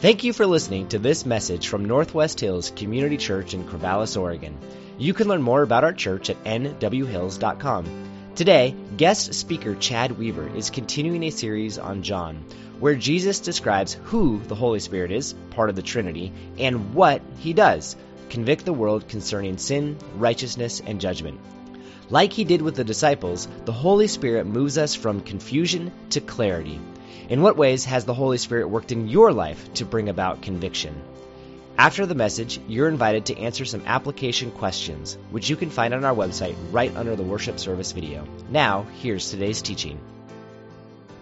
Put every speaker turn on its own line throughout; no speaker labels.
Thank you for listening to this message from Northwest Hills Community Church in Corvallis, Oregon. You can learn more about our church at nwhills.com. Today, guest speaker Chad Weaver is continuing a series on John, where Jesus describes who the Holy Spirit is, part of the Trinity, and what he does convict the world concerning sin, righteousness, and judgment. Like he did with the disciples, the Holy Spirit moves us from confusion to clarity. In what ways has the Holy Spirit worked in your life to bring about conviction? After the message, you're invited to answer some application questions, which you can find on our website right under the worship service video. Now, here's today's teaching.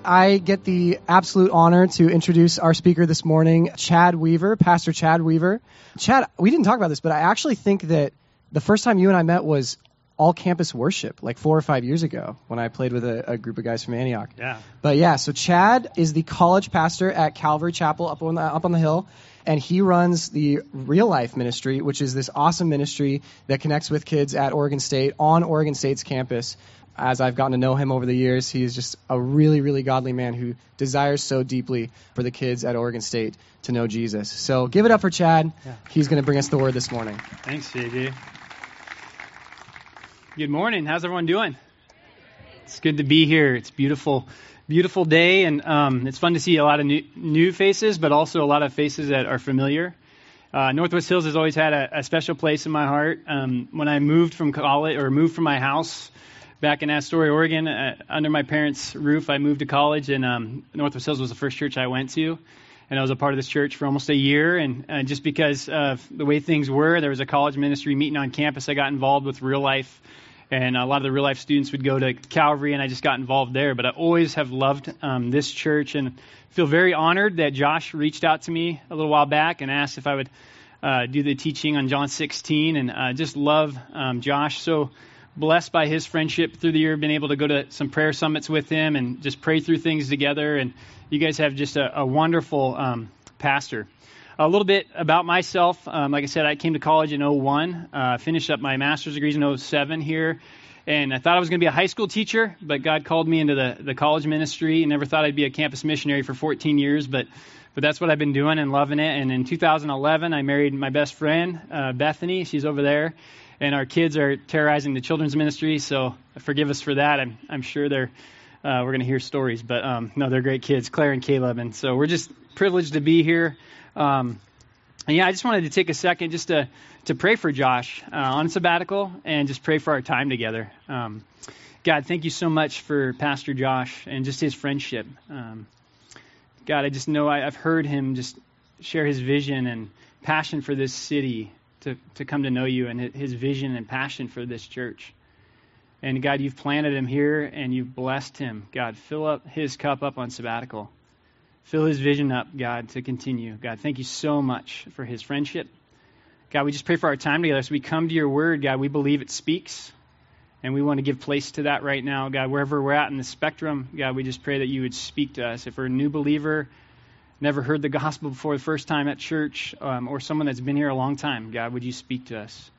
I get the absolute honor to introduce our speaker this morning, Chad Weaver, Pastor Chad Weaver. Chad, we didn't talk about this, but I actually think that the first time you and I met was all campus worship like four or five years ago when I played with a, a, group of guys from Antioch.
Yeah.
But yeah, so Chad is the college pastor at Calvary Chapel up on the, up on the hill. And he runs the Real Life Ministry, which is this awesome ministry that connects with kids at Oregon State on Oregon State's campus. As I've gotten to know him over the years, he is just a really, really godly man who desires so deeply for the kids at Oregon State to know Jesus. So give it up for Chad. Yeah. He's going to bring us the word this morning.
Thanks, JJ. Good morning. How's everyone doing? It's good to be here. It's beautiful, beautiful day, and um, it's fun to see a lot of new, new, faces, but also a lot of faces that are familiar. Uh, Northwest Hills has always had a, a special place in my heart. Um, when I moved from college or moved from my house back in Astoria, Oregon, uh, under my parents' roof, I moved to college, and um, Northwest Hills was the first church I went to and I was a part of this church for almost a year. And uh, just because of the way things were, there was a college ministry meeting on campus. I got involved with real life and a lot of the real life students would go to Calvary, and I just got involved there. But I always have loved um, this church and feel very honored that Josh reached out to me a little while back and asked if I would uh, do the teaching on John 16, and uh, just love um, Josh. So blessed by his friendship through the year, been able to go to some prayer summits with him and just pray through things together. And you guys have just a, a wonderful um, pastor. A little bit about myself. Um, like I said, I came to college in 01, uh, finished up my master's degrees in 07 here, and I thought I was going to be a high school teacher, but God called me into the, the college ministry. and never thought I'd be a campus missionary for 14 years, but but that's what I've been doing and loving it. And in 2011, I married my best friend, uh, Bethany. She's over there, and our kids are terrorizing the children's ministry. So forgive us for that. I'm I'm sure they're uh, we're going to hear stories, but um, no, they're great kids, Claire and Caleb, and so we're just privileged to be here. Um, and yeah, I just wanted to take a second just to, to pray for Josh uh, on sabbatical and just pray for our time together. Um, God, thank you so much for Pastor Josh and just his friendship. Um, God, I just know I, have heard him just share his vision and passion for this city to, to come to know you and his vision and passion for this church. And God, you've planted him here and you've blessed him. God, fill up his cup up on sabbatical. Fill his vision up, God, to continue. God, thank you so much for his friendship. God, we just pray for our time together. As we come to your word, God, we believe it speaks. And we want to give place to that right now, God, wherever we're at in the spectrum. God, we just pray that you would speak to us. If we're a new believer, never heard the gospel before the first time at church, um, or someone that's been here a long time, God, would you speak to us?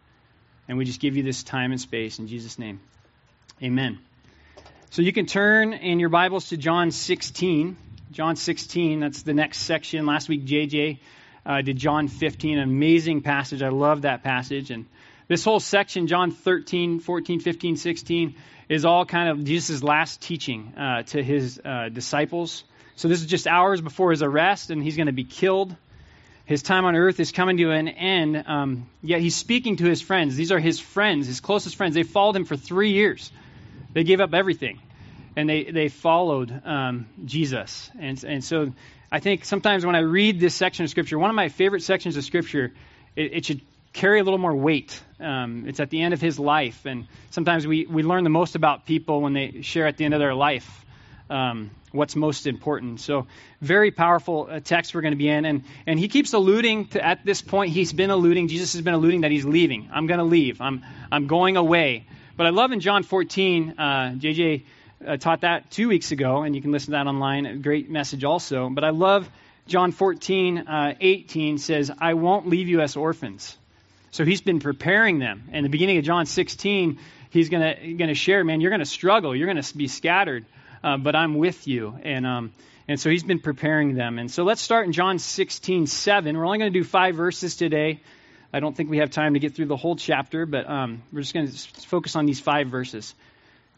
And we just give you this time and space in Jesus' name. Amen. So you can turn in your Bibles to John 16. John 16, that's the next section. Last week, JJ uh, did John 15, an amazing passage. I love that passage. And this whole section, John 13, 14, 15, 16, is all kind of Jesus' last teaching uh, to his uh, disciples. So this is just hours before his arrest, and he's going to be killed. His time on earth is coming to an end. Um, yet he's speaking to his friends. These are his friends, his closest friends. They followed him for three years. They gave up everything and they, they followed um, Jesus. And, and so I think sometimes when I read this section of Scripture, one of my favorite sections of Scripture, it, it should carry a little more weight. Um, it's at the end of his life. And sometimes we, we learn the most about people when they share at the end of their life. Um, what's most important. So, very powerful uh, text we're going to be in. And, and he keeps alluding to, at this point, he's been alluding, Jesus has been alluding that he's leaving. I'm going to leave. I'm, I'm going away. But I love in John 14, uh, JJ uh, taught that two weeks ago, and you can listen to that online. A great message also. But I love John 14, uh, 18 says, I won't leave you as orphans. So he's been preparing them. In the beginning of John 16, he's going to share, man, you're going to struggle. You're going to be scattered. uh, but I'm with you. And, um, and so he's been preparing them. And so let's start in John 16, 7. We're only going to do five verses today. I don't think we have time to get through the whole chapter, but um, we're just going to focus on these five verses.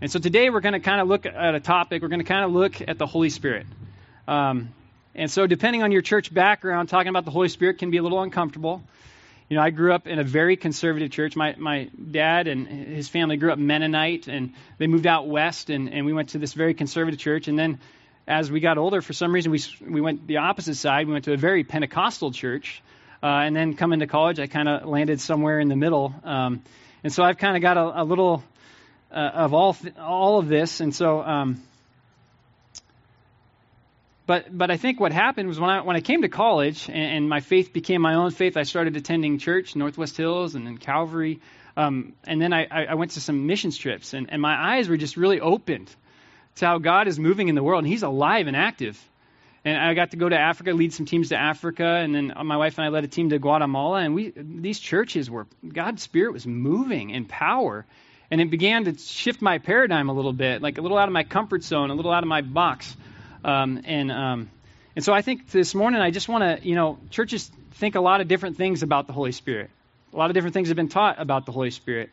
And so today we're going to kind of look at a topic. We're going to kind of look at the Holy Spirit. Um, and so, depending on your church background, talking about the Holy Spirit can be a little uncomfortable. You know, I grew up in a very conservative church. My my dad and his family grew up Mennonite, and they moved out west, and, and we went to this very conservative church. And then, as we got older, for some reason, we we went the opposite side. We went to a very Pentecostal church, uh, and then coming to college, I kind of landed somewhere in the middle. Um, and so I've kind of got a, a little uh, of all th- all of this, and so. Um, but but I think what happened was when I when I came to college and, and my faith became my own faith, I started attending church, Northwest Hills, and then Calvary, um, and then I, I went to some missions trips, and, and my eyes were just really opened to how God is moving in the world, and He's alive and active. And I got to go to Africa, lead some teams to Africa, and then my wife and I led a team to Guatemala. And we these churches were God's Spirit was moving in power, and it began to shift my paradigm a little bit, like a little out of my comfort zone, a little out of my box. Um, and um, and so I think this morning I just want to, you know, churches think a lot of different things about the Holy Spirit. A lot of different things have been taught about the Holy Spirit.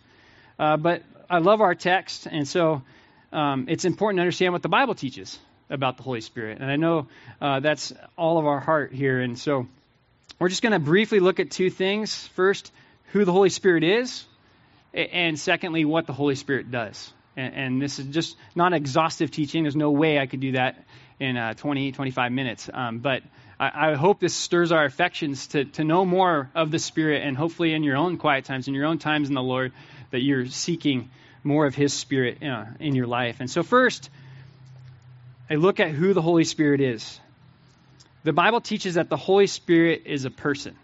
Uh, but I love our text, and so um, it's important to understand what the Bible teaches about the Holy Spirit. And I know uh, that's all of our heart here. And so we're just going to briefly look at two things. First, who the Holy Spirit is, and secondly, what the Holy Spirit does. And, and this is just not exhaustive teaching. There's no way I could do that in uh, 20, 25 minutes. Um, but I, I, hope this stirs our affections to, to know more of the Spirit, and hopefully in your own quiet times, in your own times in the Lord, that you're seeking more of His Spirit uh, in your life. And so, first, I look at who the Holy Spirit is. The Bible teaches that the Holy Spirit is a person.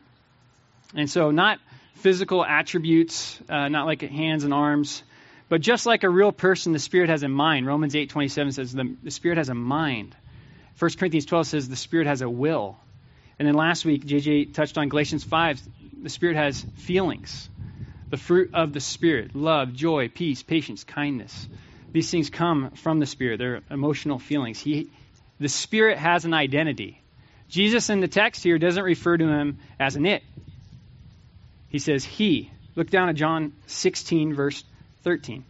And so, not physical attributes, uh, not like hands and arms, but just like a real person, the Spirit has a mind. Romans 8:27 says the, the Spirit has a mind. 1 Corinthians 12 says the Spirit has a will. And then last week, JJ touched on Galatians 5. The Spirit has feelings. The fruit of the Spirit love, joy, peace, patience, kindness. These things come from the Spirit. They're emotional feelings. He, the Spirit has an identity. Jesus in the text here doesn't refer to him as an it. He says he. Look down at John 16, verse 13.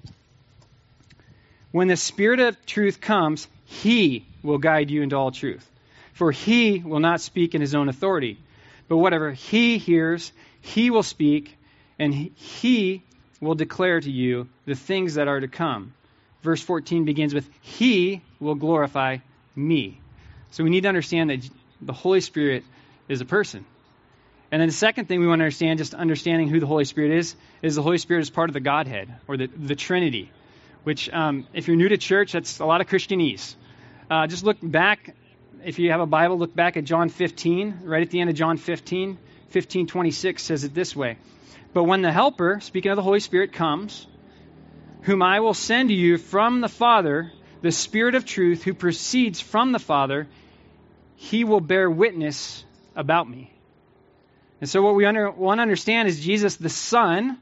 When the Spirit of truth comes, He will guide you into all truth. For He will not speak in His own authority, but whatever He hears, He will speak, and He will declare to you the things that are to come. Verse 14 begins with, He will glorify me. So we need to understand that the Holy Spirit is a person. And then the second thing we want to understand, just understanding who the Holy Spirit is, is the Holy Spirit is part of the Godhead or the, the Trinity, which, um, if you're new to church, that's a lot of Christianese. Uh, just look back, if you have a Bible, look back at John 15, right at the end of John 15. 15:26 says it this way. But when the Helper, speaking of the Holy Spirit, comes, whom I will send to you from the Father, the Spirit of truth who proceeds from the Father, he will bear witness about me. And so, what we under, want to understand is Jesus, the Son,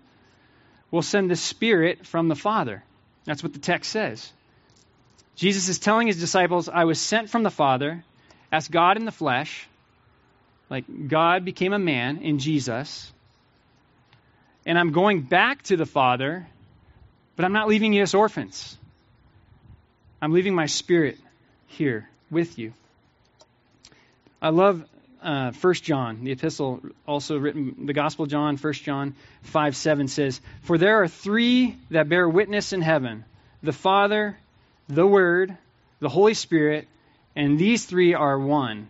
will send the Spirit from the Father. That's what the text says. Jesus is telling his disciples, I was sent from the Father as God in the flesh, like God became a man in Jesus. And I'm going back to the Father, but I'm not leaving you as orphans. I'm leaving my spirit here with you. I love uh, 1 John, the epistle also written, the Gospel of John, 1 John 5 7 says, For there are three that bear witness in heaven the Father, the Word, the Holy Spirit, and these three are one.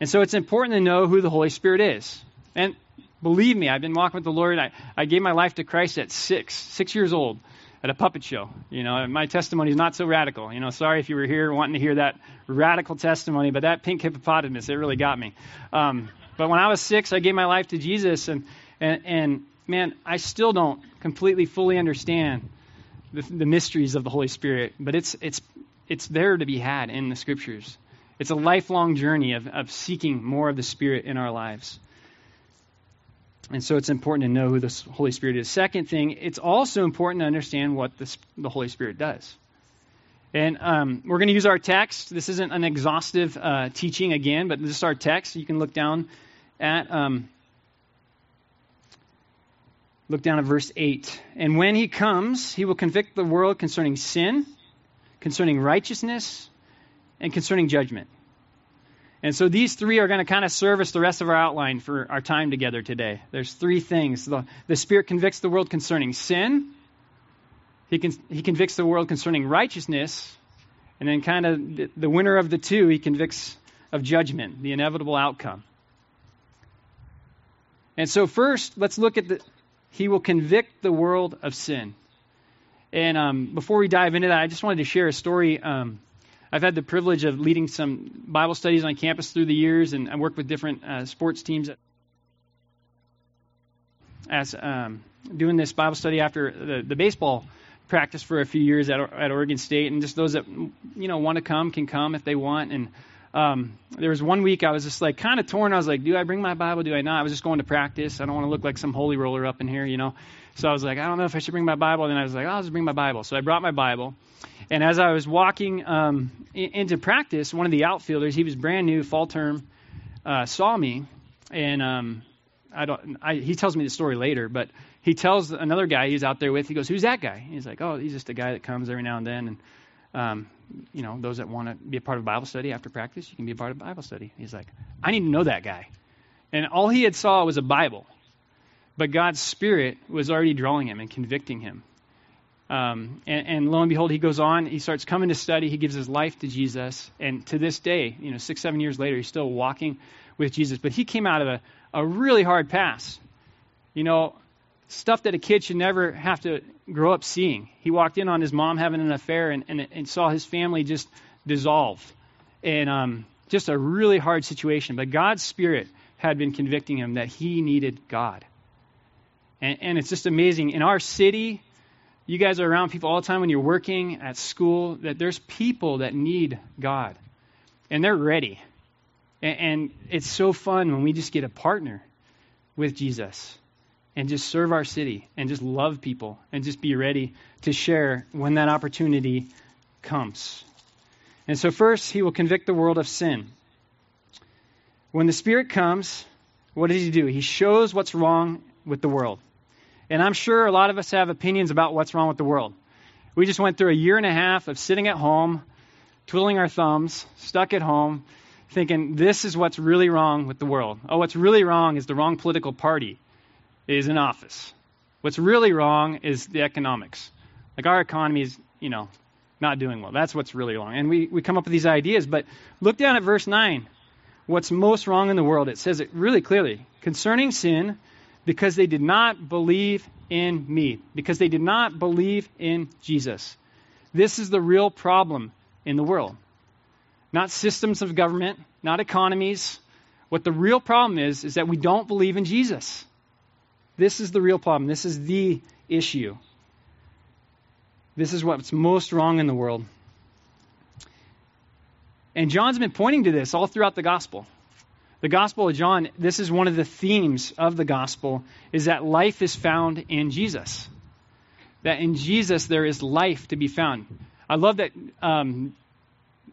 And so it's important to know who the Holy Spirit is. And believe me, I've been walking with the Lord. I, I gave my life to Christ at six, six years old. At a puppet show. You know, my testimony is not so radical. You know, sorry if you were here wanting to hear that radical testimony, but that pink hippopotamus, it really got me. Um, but when I was six, I gave my life to Jesus, and and, and man, I still don't completely fully understand the, the mysteries of the Holy Spirit, but it's it's it's there to be had in the Scriptures. It's a lifelong journey of, of seeking more of the Spirit in our lives. And so it's important to know who the Holy Spirit is. Second thing, it's also important to understand what the, the Holy Spirit does. And um, we're going to use our text. This isn't an exhaustive uh, teaching again, but this is our text. You can look down at um, look down at verse eight. And when he comes, he will convict the world concerning sin, concerning righteousness, and concerning judgment. And so these three are going to kind of service the rest of our outline for our time together today. There's three things. The, the Spirit convicts the world concerning sin, he, can, he convicts the world concerning righteousness, and then kind of the, the winner of the two, he convicts of judgment, the inevitable outcome. And so, first, let's look at the. He will convict the world of sin. And um, before we dive into that, I just wanted to share a story. Um, I've had the privilege of leading some Bible studies on campus through the years, and I work with different uh, sports teams as um, doing this Bible study after the, the baseball practice for a few years at, at Oregon State, and just those that you know want to come can come if they want. And um, there was one week I was just like kind of torn. I was like, do I bring my Bible? Do I not? I was just going to practice. I don't want to look like some holy roller up in here, you know. So I was like, I don't know if I should bring my Bible. And then I was like, I'll just bring my Bible. So I brought my Bible. And as I was walking um, into practice, one of the outfielders, he was brand new, fall term, uh, saw me, and um, I don't. I, he tells me the story later, but he tells another guy he's out there with. He goes, "Who's that guy?" He's like, "Oh, he's just a guy that comes every now and then." And um, you know, those that want to be a part of Bible study after practice, you can be a part of Bible study. He's like, "I need to know that guy," and all he had saw was a Bible, but God's Spirit was already drawing him and convicting him. Um, and, and, lo and behold, he goes on. He starts coming to study. He gives his life to Jesus, and to this day, you know, six, seven years later, he's still walking with Jesus. But he came out of a, a really hard pass. You know, stuff that a kid should never have to grow up seeing. He walked in on his mom having an affair and, and, and saw his family just dissolve, and um, just a really hard situation. But God's Spirit had been convicting him that he needed God. And, and it's just amazing. In our city, you guys are around people all the time when you're working at school, that there's people that need God. And they're ready. And, and it's so fun when we just get a partner with Jesus and just serve our city and just love people and just be ready to share when that opportunity comes. And so, first, he will convict the world of sin. When the Spirit comes, what does he do? He shows what's wrong with the world. And I'm sure a lot of us have opinions about what's wrong with the world. We just went through a year and a half of sitting at home, twiddling our thumbs, stuck at home, thinking this is what's really wrong with the world. Oh, what's really wrong is the wrong political party is in office. What's really wrong is the economics. Like our economy is, you know, not doing well. That's what's really wrong. And we, we come up with these ideas, but look down at verse 9. What's most wrong in the world? It says it really clearly. Concerning sin, because they did not believe in me, because they did not believe in Jesus. This is the real problem in the world. Not systems of government, not economies. What the real problem is, is that we don't believe in Jesus. This is the real problem. This is the issue. This is what's most wrong in the world. And John's been pointing to this all throughout the gospel. The Gospel of John, this is one of the themes of the Gospel, is that life is found in Jesus. That in Jesus there is life to be found. I love that um,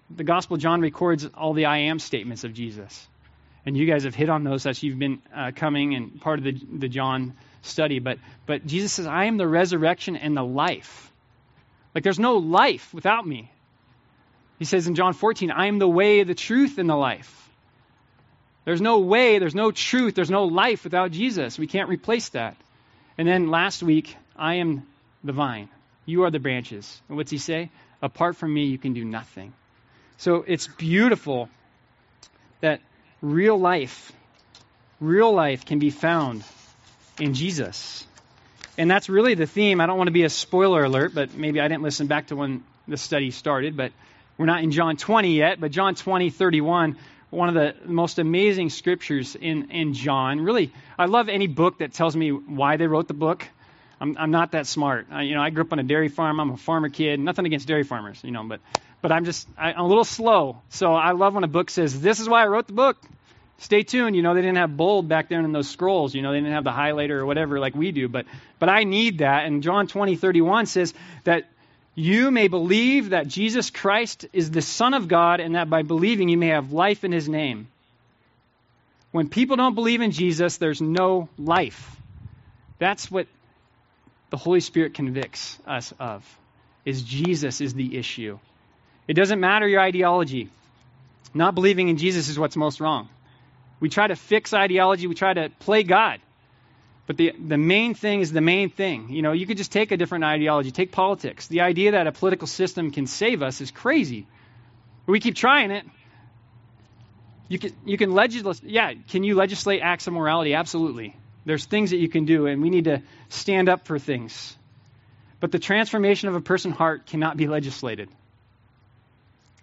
the Gospel of John records all the I am statements of Jesus. And you guys have hit on those as you've been uh, coming and part of the, the John study. But, but Jesus says, I am the resurrection and the life. Like there's no life without me. He says in John 14, I am the way, the truth, and the life. There's no way, there's no truth, there's no life without Jesus. We can't replace that. And then last week, I am the vine. You are the branches. And what's he say? Apart from me, you can do nothing. So it's beautiful that real life, real life can be found in Jesus. And that's really the theme. I don't want to be a spoiler alert, but maybe I didn't listen back to when the study started, but we're not in John 20 yet, but John 20, 31, one of the most amazing scriptures in, in John. Really, I love any book that tells me why they wrote the book. I'm, I'm not that smart. I, you know, I grew up on a dairy farm. I'm a farmer kid. Nothing against dairy farmers, you know, but, but I'm just, I, I'm a little slow. So I love when a book says, this is why I wrote the book stay tuned. You know, they didn't have bold back then in those scrolls. You know, they didn't have the highlighter or whatever like we do. But but I need that. And John 20, 31 says that you may believe that Jesus Christ is the Son of God and that by believing you may have life in his name. When people don't believe in Jesus, there's no life. That's what the Holy Spirit convicts us of. Is Jesus is the issue. It doesn't matter your ideology. Not believing in Jesus is what's most wrong. We try to fix ideology, we try to play God. But the, the main thing is the main thing. You know, you could just take a different ideology, take politics. The idea that a political system can save us is crazy. We keep trying it. You can, you can legislate, yeah, can you legislate acts of morality? Absolutely. There's things that you can do, and we need to stand up for things. But the transformation of a person's heart cannot be legislated.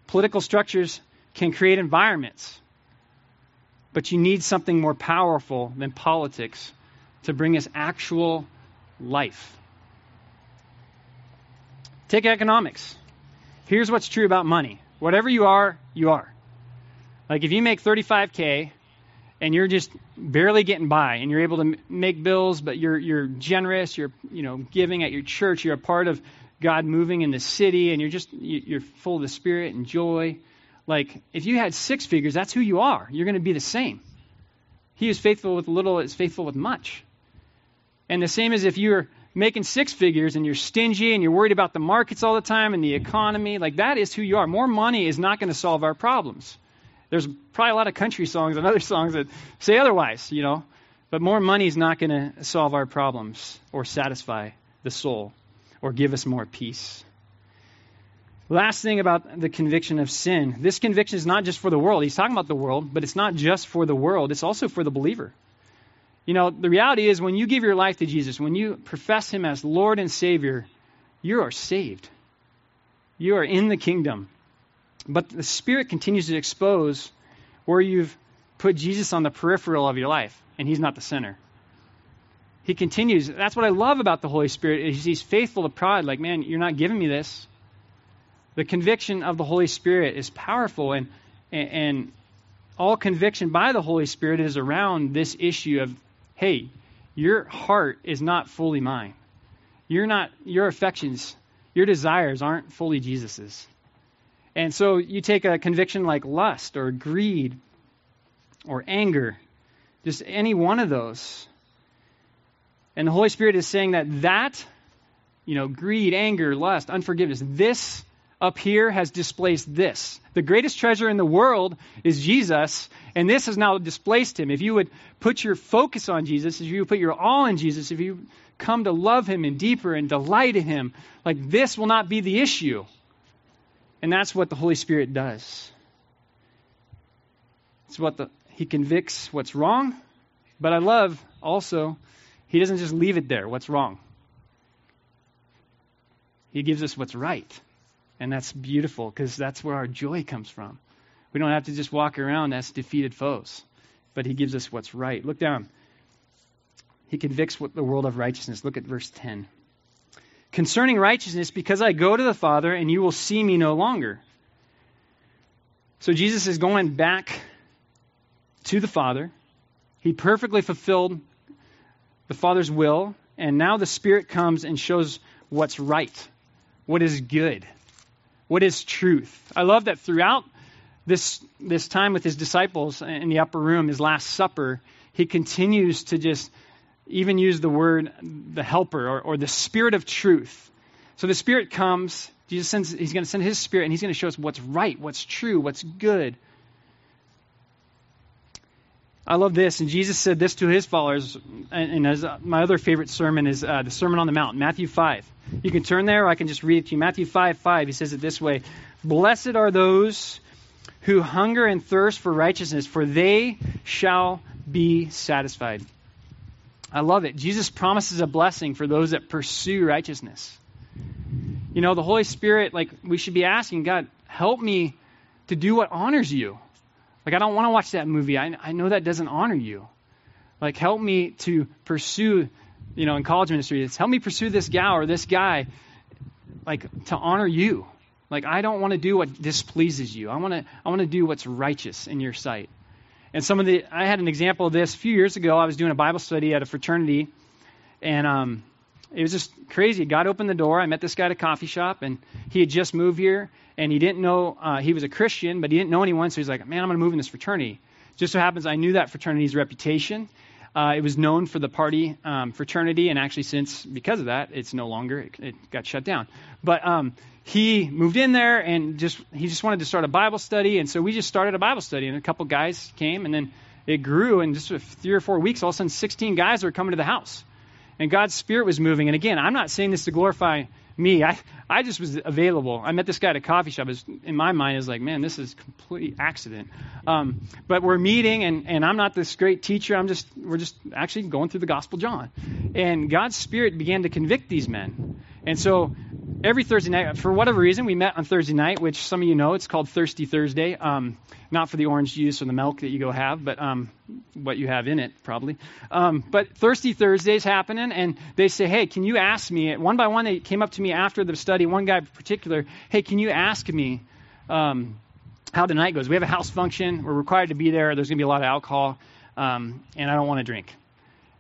Political structures can create environments but you need something more powerful than politics to bring us actual life. Take economics. Here's what's true about money whatever you are, you are. Like if you make 35K and you're just barely getting by and you're able to make bills, but you're, you're generous, you're you know, giving at your church, you're a part of God moving in the city, and you're just you're full of the Spirit and joy like, if you had six figures, that's who you are. You're going to be the same. He is faithful with little, is faithful with much. And the same as if you're making six figures and you're stingy and you're worried about the markets all the time and the economy, like that is who you are. More money is not going to solve our problems. There's probably a lot of country songs and other songs that say otherwise, you know. But more money is not going to solve our problems or satisfy the soul or give us more peace. Last thing about the conviction of sin this conviction is not just for the world. He's talking about the world, but it's not just for the world, it's also for the believer. You know, the reality is when you give your life to Jesus, when you profess Him as Lord and Savior, you are saved. You are in the kingdom. But the Spirit continues to expose where you've put Jesus on the peripheral of your life, and He's not the center. He continues. That's what I love about the Holy Spirit. Is he's faithful to pride. Like, man, you're not giving me this. The conviction of the Holy Spirit is powerful, and, and all conviction by the Holy Spirit is around this issue of, hey, your heart is not fully mine. You're not, your affections, your desires aren't fully Jesus's. And so you take a conviction like lust or greed or anger, just any one of those. And the Holy Spirit is saying that that, you know, greed, anger, lust, unforgiveness, this up here has displaced this. The greatest treasure in the world is Jesus, and this has now displaced him. If you would put your focus on Jesus, if you put your all in Jesus, if you come to love him and deeper and delight in him, like this will not be the issue. And that's what the Holy Spirit does. It's what the, he convicts what's wrong, but I love also, he doesn't just leave it there, what's wrong. He gives us what's right. And that's beautiful because that's where our joy comes from. We don't have to just walk around as defeated foes, but He gives us what's right. Look down. He convicts the world of righteousness. Look at verse 10. Concerning righteousness, because I go to the Father and you will see me no longer. So Jesus is going back to the Father. He perfectly fulfilled the Father's will, and now the Spirit comes and shows what's right, what is good. What is truth? I love that throughout this, this time with his disciples in the upper room, his Last Supper, he continues to just even use the word the helper or, or the spirit of truth. So the spirit comes, Jesus sends, he's going to send his spirit and he's going to show us what's right, what's true, what's good. I love this, and Jesus said this to his followers. And, and as uh, my other favorite sermon is uh, the Sermon on the Mount, Matthew 5. You can turn there, or I can just read it to you. Matthew 5 5, he says it this way Blessed are those who hunger and thirst for righteousness, for they shall be satisfied. I love it. Jesus promises a blessing for those that pursue righteousness. You know, the Holy Spirit, like, we should be asking, God, help me to do what honors you. Like, I don't want to watch that movie. I, I know that doesn't honor you. Like, help me to pursue, you know, in college ministry, it's help me pursue this gal or this guy, like, to honor you. Like, I don't want to do what displeases you. I want to, I want to do what's righteous in your sight. And some of the, I had an example of this a few years ago. I was doing a Bible study at a fraternity, and um, it was just crazy. God opened the door. I met this guy at a coffee shop, and he had just moved here, and he didn't know uh, he was a Christian, but he didn't know anyone. So he's like, "Man, I'm going to move in this fraternity." Just so happens I knew that fraternity's reputation. Uh, it was known for the party um, fraternity, and actually, since because of that, it's no longer. It, it got shut down. But um, he moved in there and just he just wanted to start a Bible study, and so we just started a Bible study, and a couple guys came, and then it grew, and just three or four weeks, all of a sudden, 16 guys were coming to the house, and God's Spirit was moving. And again, I'm not saying this to glorify me. I I just was available. I met this guy at a coffee shop. Was, in my mind, is like, man, this is complete accident. Um, but we're meeting, and and I'm not this great teacher. I'm just we're just actually going through the Gospel John, and God's Spirit began to convict these men, and so every Thursday night, for whatever reason, we met on Thursday night, which some of you know, it's called Thirsty Thursday. Um, not for the orange juice or the milk that you go have, but um, what you have in it, probably. Um, but Thirsty Thursday's happening, and they say, hey, can you ask me? One by one, they came up to me after the study, one guy in particular, hey, can you ask me um, how the night goes? We have a house function. We're required to be there. There's going to be a lot of alcohol, um, and I don't want to drink.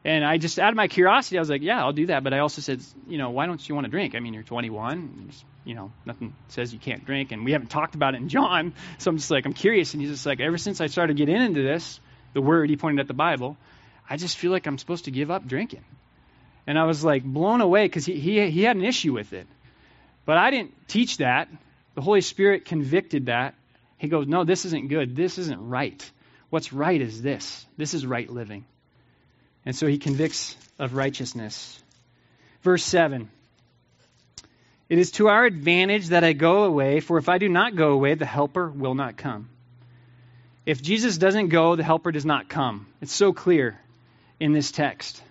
And I just, out of my curiosity, I was like, yeah, I'll do that. But I also said, you know, why don't you want to drink? I mean, you're 21. You know, nothing says you can't drink. And we haven't talked about it in John. So I'm just like, I'm curious. And he's just like, ever since I started getting into this, the word, he pointed at the Bible, I just feel like I'm supposed to give up drinking. And I was like blown away because he, he, he had an issue with it. But I didn't teach that. The Holy Spirit convicted that. He goes, no, this isn't good. This isn't right. What's right is this. This is right living. And so he convicts of righteousness. Verse 7 It is to our advantage that I go away, for if I do not go away, the Helper will not come. If Jesus doesn't go, the Helper does not come. It's so clear in this text.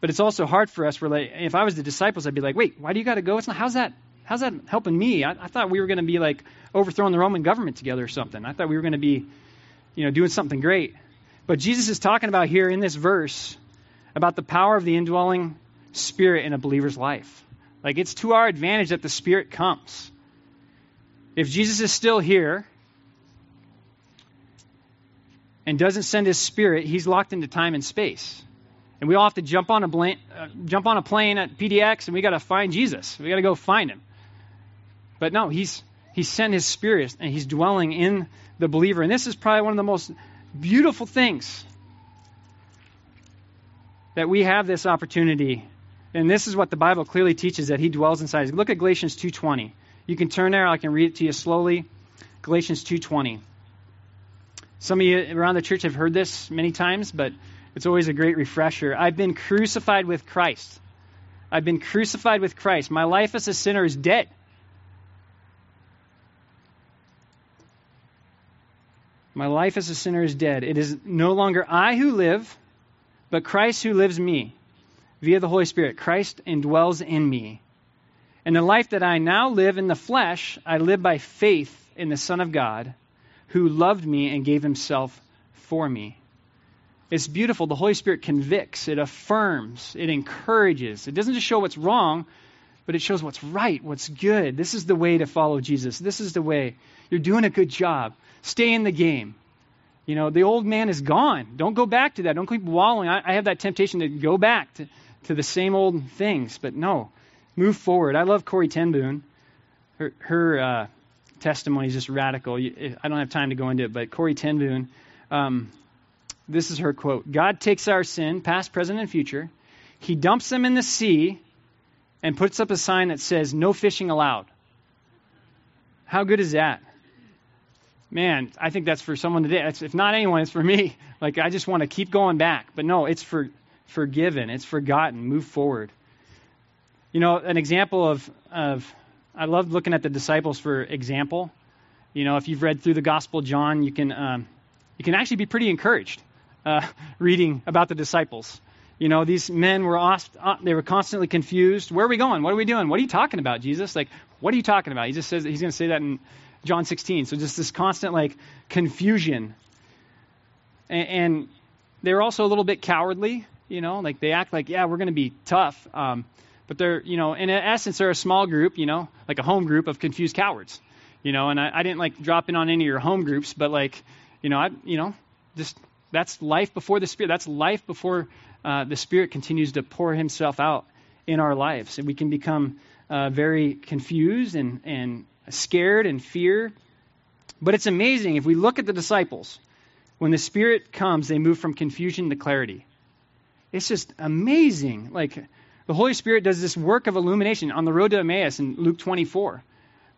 But it's also hard for us. Like, if I was the disciples, I'd be like, wait, why do you got to go? It's not, how's that? How's that helping me? I, I thought we were going to be like overthrowing the Roman government together or something. I thought we were going to be, you know, doing something great. But Jesus is talking about here in this verse about the power of the indwelling Spirit in a believer's life. Like it's to our advantage that the Spirit comes. If Jesus is still here and doesn't send his Spirit, he's locked into time and space. And we all have to jump on a, bl- uh, jump on a plane at PDX and we got to find Jesus. We got to go find him. But no, he's, he's sent his Spirit and he's dwelling in the believer. And this is probably one of the most beautiful things that we have this opportunity. And this is what the Bible clearly teaches that he dwells inside. us. Look at Galatians 2:20. You can turn there, I can read it to you slowly. Galatians 2:20. Some of you around the church have heard this many times, but it's always a great refresher. I've been crucified with Christ. I've been crucified with Christ. My life as a sinner is dead. My life as a sinner is dead. It is no longer I who live, but Christ who lives me via the Holy Spirit. Christ indwells in me. And the life that I now live in the flesh, I live by faith in the Son of God who loved me and gave himself for me. It's beautiful. The Holy Spirit convicts, it affirms, it encourages. It doesn't just show what's wrong, but it shows what's right, what's good. This is the way to follow Jesus. This is the way. You're doing a good job. Stay in the game. You know, the old man is gone. Don't go back to that. Don't keep wallowing. I, I have that temptation to go back to, to the same old things, but no, move forward. I love Corrie ten Boom. Her, her uh, testimony is just radical. I don't have time to go into it, but Corrie ten Boom, um, this is her quote God takes our sin, past, present, and future. He dumps them in the sea and puts up a sign that says, No fishing allowed. How good is that? Man, I think that's for someone today. It's, if not anyone, it's for me. Like, I just want to keep going back. But no, it's for forgiven, it's forgotten. Move forward. You know, an example of, of I love looking at the disciples for example. You know, if you've read through the Gospel of John, you can, um, you can actually be pretty encouraged uh, reading about the disciples. You know, these men were uh, they were constantly confused. Where are we going? What are we doing? What are you talking about, Jesus? Like, what are you talking about? He just says he's going to say that in John 16. So just this constant like confusion. And, and they're also a little bit cowardly. You know, like they act like, yeah, we're going to be tough. Um, but they're, you know, in essence, they're a small group. You know, like a home group of confused cowards. You know, and I, I didn't like drop in on any of your home groups, but like, you know, I, you know, just that's life before the Spirit. That's life before uh, the Spirit continues to pour Himself out in our lives. And we can become uh, very confused and, and scared and fear. But it's amazing if we look at the disciples, when the Spirit comes, they move from confusion to clarity. It's just amazing. Like the Holy Spirit does this work of illumination on the road to Emmaus in Luke 24.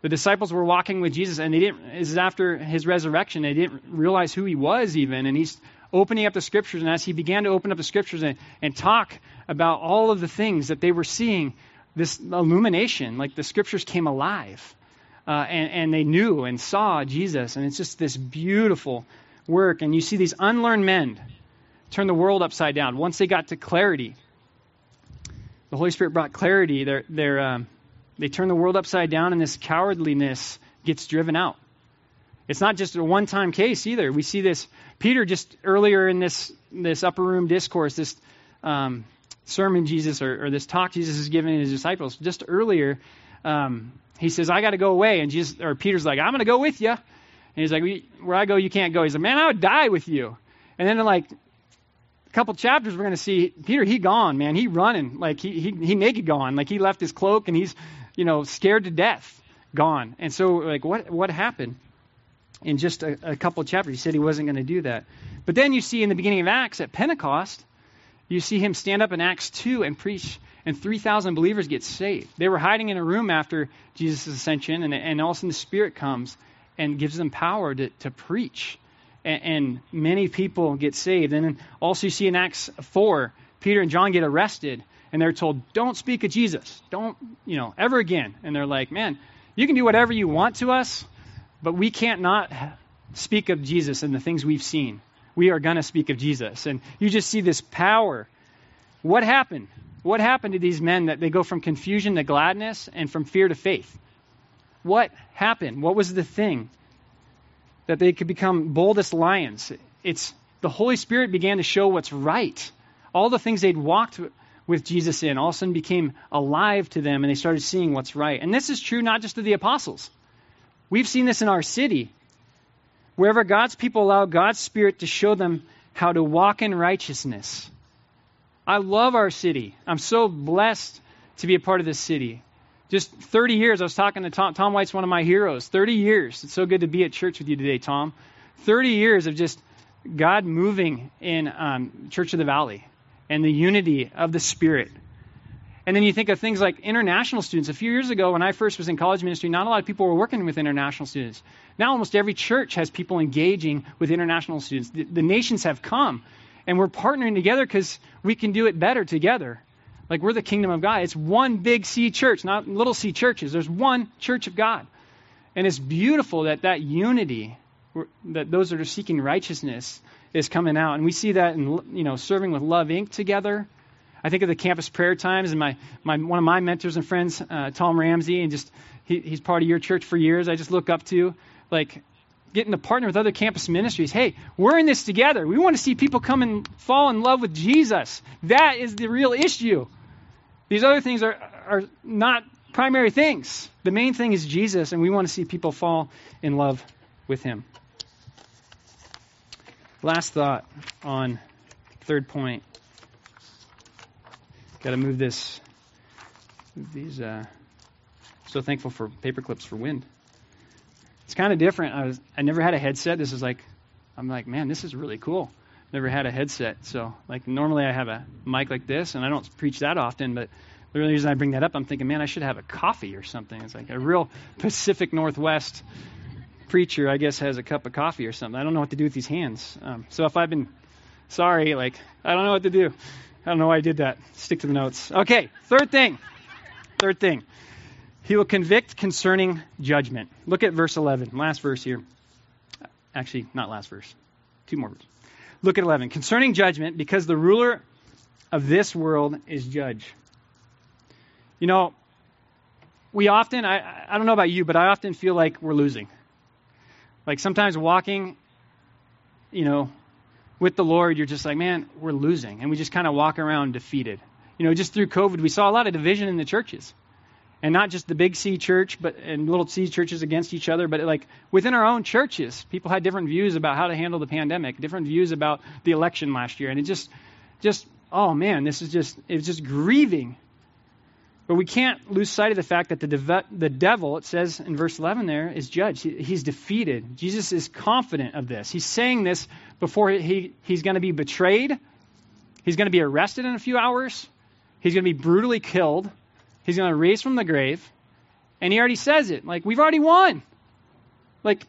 The disciples were walking with Jesus, and they didn't. This is after his resurrection. They didn't realize who he was even, and he's opening up the scriptures. And as he began to open up the scriptures and, and talk about all of the things that they were seeing, this illumination, like the scriptures came alive. Uh, and, and they knew and saw Jesus. And it's just this beautiful work. And you see these unlearned men turn the world upside down. Once they got to clarity, the Holy Spirit brought clarity. They're, they're, um, they turn the world upside down, and this cowardliness gets driven out. It's not just a one time case either. We see this, Peter just earlier in this, this upper room discourse, this um, sermon Jesus, or, or, this talk Jesus is giving his disciples, just earlier, um, he says, I got to go away. And Jesus, or Peter's like, I'm going to go with you. And he's like, Where I go, you can't go. He's like, Man, I would die with you. And then, like a couple chapters, we're going to see Peter, he gone, man. He running. Like, he, he, he naked gone. Like, he left his cloak and he's, you know, scared to death, gone. And so, like, what, what happened? In just a, a couple chapters, he said he wasn't going to do that. But then you see in the beginning of Acts at Pentecost, you see him stand up in Acts 2 and preach, and 3,000 believers get saved. They were hiding in a room after Jesus' ascension, and, and all of a sudden the Spirit comes and gives them power to, to preach. And, and many people get saved. And then also you see in Acts 4, Peter and John get arrested, and they're told, don't speak of Jesus. Don't, you know, ever again. And they're like, man, you can do whatever you want to us, but we can't not speak of Jesus and the things we've seen we are going to speak of Jesus. And you just see this power. What happened? What happened to these men that they go from confusion to gladness and from fear to faith? What happened? What was the thing that they could become boldest lions? It's the Holy Spirit began to show what's right. All the things they'd walked with Jesus in all of a sudden became alive to them and they started seeing what's right. And this is true not just of the apostles. We've seen this in our city. Wherever God's people allow God's Spirit to show them how to walk in righteousness. I love our city. I'm so blessed to be a part of this city. Just 30 years, I was talking to Tom. Tom White's one of my heroes. 30 years. It's so good to be at church with you today, Tom. 30 years of just God moving in um, Church of the Valley and the unity of the Spirit. And then you think of things like international students. A few years ago, when I first was in college ministry, not a lot of people were working with international students. Now almost every church has people engaging with international students. The, the nations have come, and we're partnering together because we can do it better together. Like we're the kingdom of God. It's one big C church, not little C churches. There's one church of God. And it's beautiful that that unity, that those that are seeking righteousness, is coming out. And we see that in, you know, serving with Love Inc. together. I think of the campus prayer times, and my, my one of my mentors and friends, uh, Tom Ramsey, and just he, he's part of your church for years. I just look up to like getting to partner with other campus ministries. Hey, we're in this together. We want to see people come and fall in love with Jesus. That is the real issue. These other things are, are not primary things. The main thing is Jesus, and we want to see people fall in love with him. Last thought on third point. Got to move this. These. Uh, so thankful for paper clips for wind it's kind of different. I was I never had a headset. This is like I'm like, man, this is really cool. Never had a headset. So like normally I have a mic like this and I don't preach that often, but the only reason I bring that up, I'm thinking, man, I should have a coffee or something. It's like a real Pacific Northwest preacher, I guess, has a cup of coffee or something. I don't know what to do with these hands. Um, so if I've been sorry, like I don't know what to do. I don't know why I did that. Stick to the notes. Okay, third thing. Third thing. He will convict concerning judgment. Look at verse 11, last verse here. Actually, not last verse. Two more verses. Look at 11. Concerning judgment, because the ruler of this world is judge. You know, we often, I, I don't know about you, but I often feel like we're losing. Like sometimes walking, you know, with the Lord, you're just like, man, we're losing. And we just kind of walk around defeated. You know, just through COVID, we saw a lot of division in the churches. And not just the big C church, but and little C churches against each other, but like within our own churches, people had different views about how to handle the pandemic, different views about the election last year, and it just, just, oh man, this is just, it's just grieving but we can't lose sight of the fact that the, deve- the devil, it says in verse 11 there, is judged. He, he's defeated. Jesus is confident of this. He's saying this before he, he's going to be betrayed. He's going to be arrested in a few hours. He's going to be brutally killed. He's going to raise from the grave. And he already says it. Like, we've already won. Like,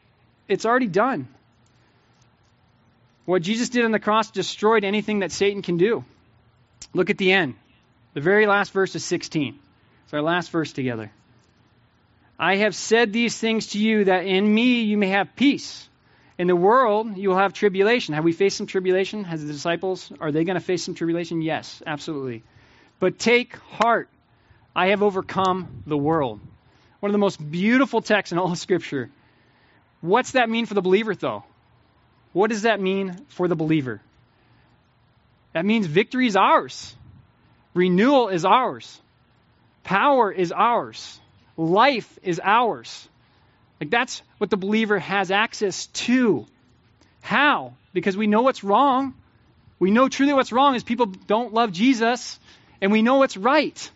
it's already done. What Jesus did on the cross destroyed anything that Satan can do. Look at the end. The very last verse is 16. It's our last verse together. I have said these things to you that in me you may have peace. In the world you will have tribulation. Have we faced some tribulation? Has the disciples, are they going to face some tribulation? Yes, absolutely. But take heart. I have overcome the world. One of the most beautiful texts in all of Scripture. What's that mean for the believer, though? What does that mean for the believer? That means victory is ours. Renewal is ours. Power is ours. Life is ours. Like that's what the believer has access to. How? Because we know what's wrong. We know truly what's wrong is people don't love Jesus, and we know what's right.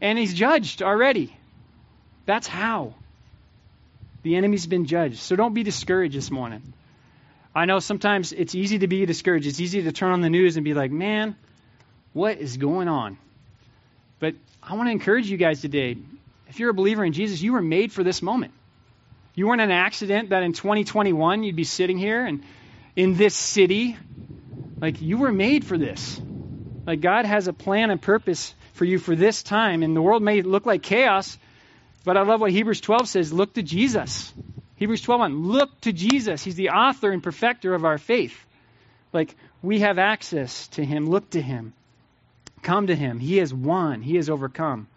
And he's judged already. That's how. The enemy's been judged. So don't be discouraged this morning. I know sometimes it's easy to be discouraged. It's easy to turn on the news and be like, man, what is going on? But I want to encourage you guys today. If you're a believer in Jesus, you were made for this moment. You weren't an accident that in 2021 you'd be sitting here and in this city. Like, you were made for this. Like, God has a plan and purpose for you for this time. And the world may look like chaos, but I love what Hebrews 12 says look to Jesus. Hebrews 12 on, look to Jesus. He's the author and perfecter of our faith. Like, we have access to Him. Look to Him. Come to him. He has won, he has overcome.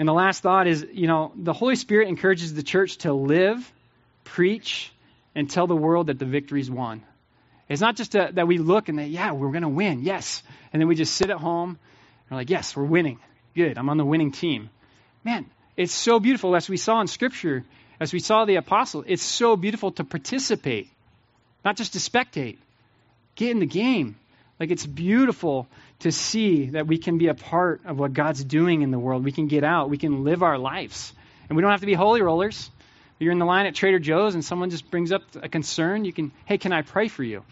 And the last thought is you know, the Holy Spirit encourages the church to live, preach, and tell the world that the victory's won. It's not just a, that we look and that, yeah, we're going to win, yes. And then we just sit at home we're like, yes, we're winning. Good, I'm on the winning team. Man, it's so beautiful as we saw in Scripture, as we saw the apostle. It's so beautiful to participate, not just to spectate. Get in the game. Like it's beautiful to see that we can be a part of what God's doing in the world. We can get out, we can live our lives. And we don't have to be holy rollers. You're in the line at Trader Joe's and someone just brings up a concern, you can, hey, can I pray for you?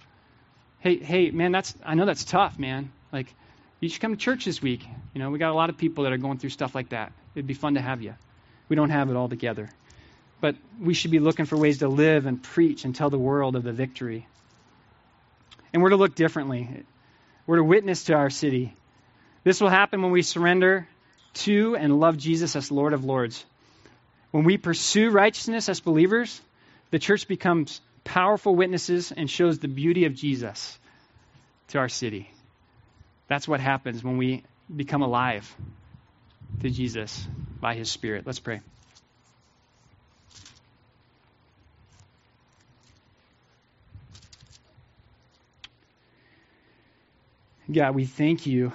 Hey, hey, man, that's I know that's tough, man. Like, you should come to church this week. You know, we got a lot of people that are going through stuff like that. It'd be fun to have you. We don't have it all together. But we should be looking for ways to live and preach and tell the world of the victory. And we're to look differently. We're to witness to our city. This will happen when we surrender to and love Jesus as Lord of Lords. When we pursue righteousness as believers, the church becomes powerful witnesses and shows the beauty of Jesus to our city. That's what happens when we become alive to Jesus by his Spirit. Let's pray. God, we thank you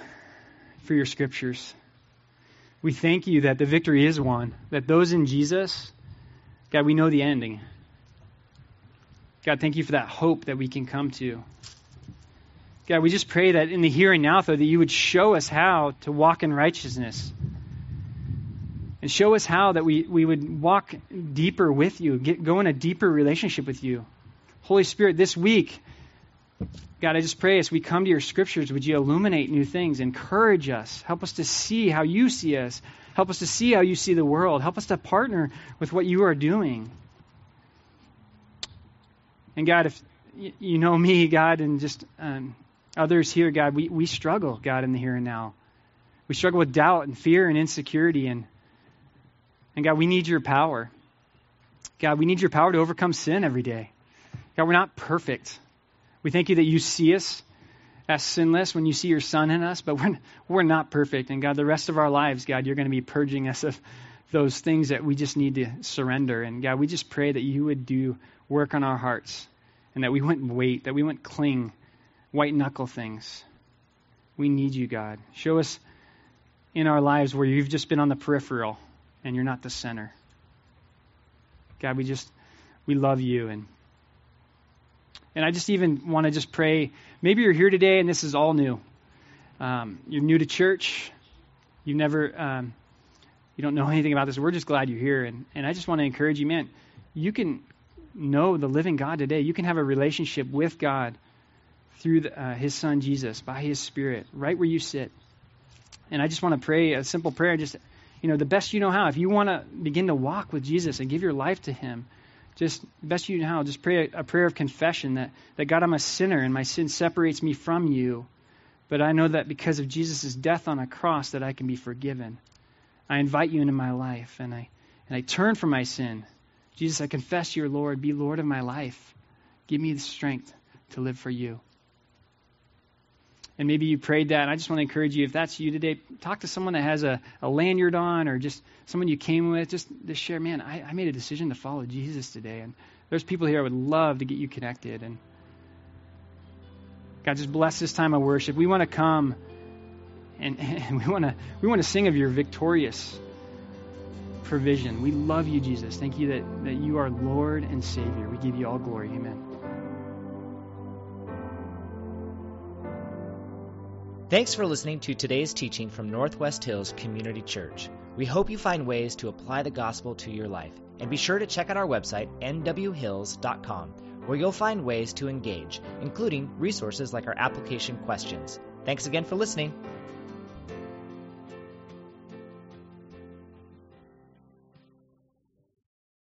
for your scriptures. We thank you that the victory is won, that those in Jesus, God, we know the ending. God, thank you for that hope that we can come to. God, we just pray that in the here and now, though, that you would show us how to walk in righteousness. And show us how that we, we would walk deeper with you, get, go in a deeper relationship with you. Holy Spirit, this week, God, I just pray as we come to your scriptures, would you illuminate new things, encourage us, help us to see how you see us, help us to see how you see the world, help us to partner with what you are doing. And God, if you know me, God, and just um, others here, God, we, we struggle, God, in the here and now. We struggle with doubt and fear and insecurity. And, and God, we need your power. God, we need your power to overcome sin every day. God, we're not perfect. We thank you that you see us as sinless when you see your son in us, but we're, we're not perfect. And God, the rest of our lives, God, you're going to be purging us of those things that we just need to surrender. And God, we just pray that you would do work on our hearts and that we wouldn't wait, that we wouldn't cling, white knuckle things. We need you, God. Show us in our lives where you've just been on the peripheral and you're not the center. God, we just we love you and and I just even want to just pray. Maybe you're here today and this is all new. Um, you're new to church. You never, um, you don't know anything about this. We're just glad you're here. And, and I just want to encourage you, man, you can know the living God today. You can have a relationship with God through the, uh, His Son Jesus, by His Spirit, right where you sit. And I just want to pray a simple prayer, just, you know, the best you know how. If you want to begin to walk with Jesus and give your life to Him, just best you know how, just pray a, a prayer of confession that, that God, I'm a sinner and my sin separates me from you. But I know that because of Jesus' death on a cross that I can be forgiven. I invite you into my life and I and I turn from my sin. Jesus, I confess you're Lord. Be Lord of my life. Give me the strength to live for you. And maybe you prayed that, and I just want to encourage you, if that's you today, talk to someone that has a, a lanyard on or just someone you came with. Just, just share, man, I, I made a decision to follow Jesus today. And there's people here I would love to get you connected. And God, just bless this time of worship. We want to come and, and we want to we want to sing of your victorious provision. We love you, Jesus. Thank you that, that you are Lord and Savior. We give you all glory. Amen.
Thanks for listening to today's teaching from Northwest Hills Community Church. We hope you find ways to apply the gospel to your life. And be sure to check out our website, nwhills.com, where you'll find ways to engage, including resources like our application questions. Thanks again for listening.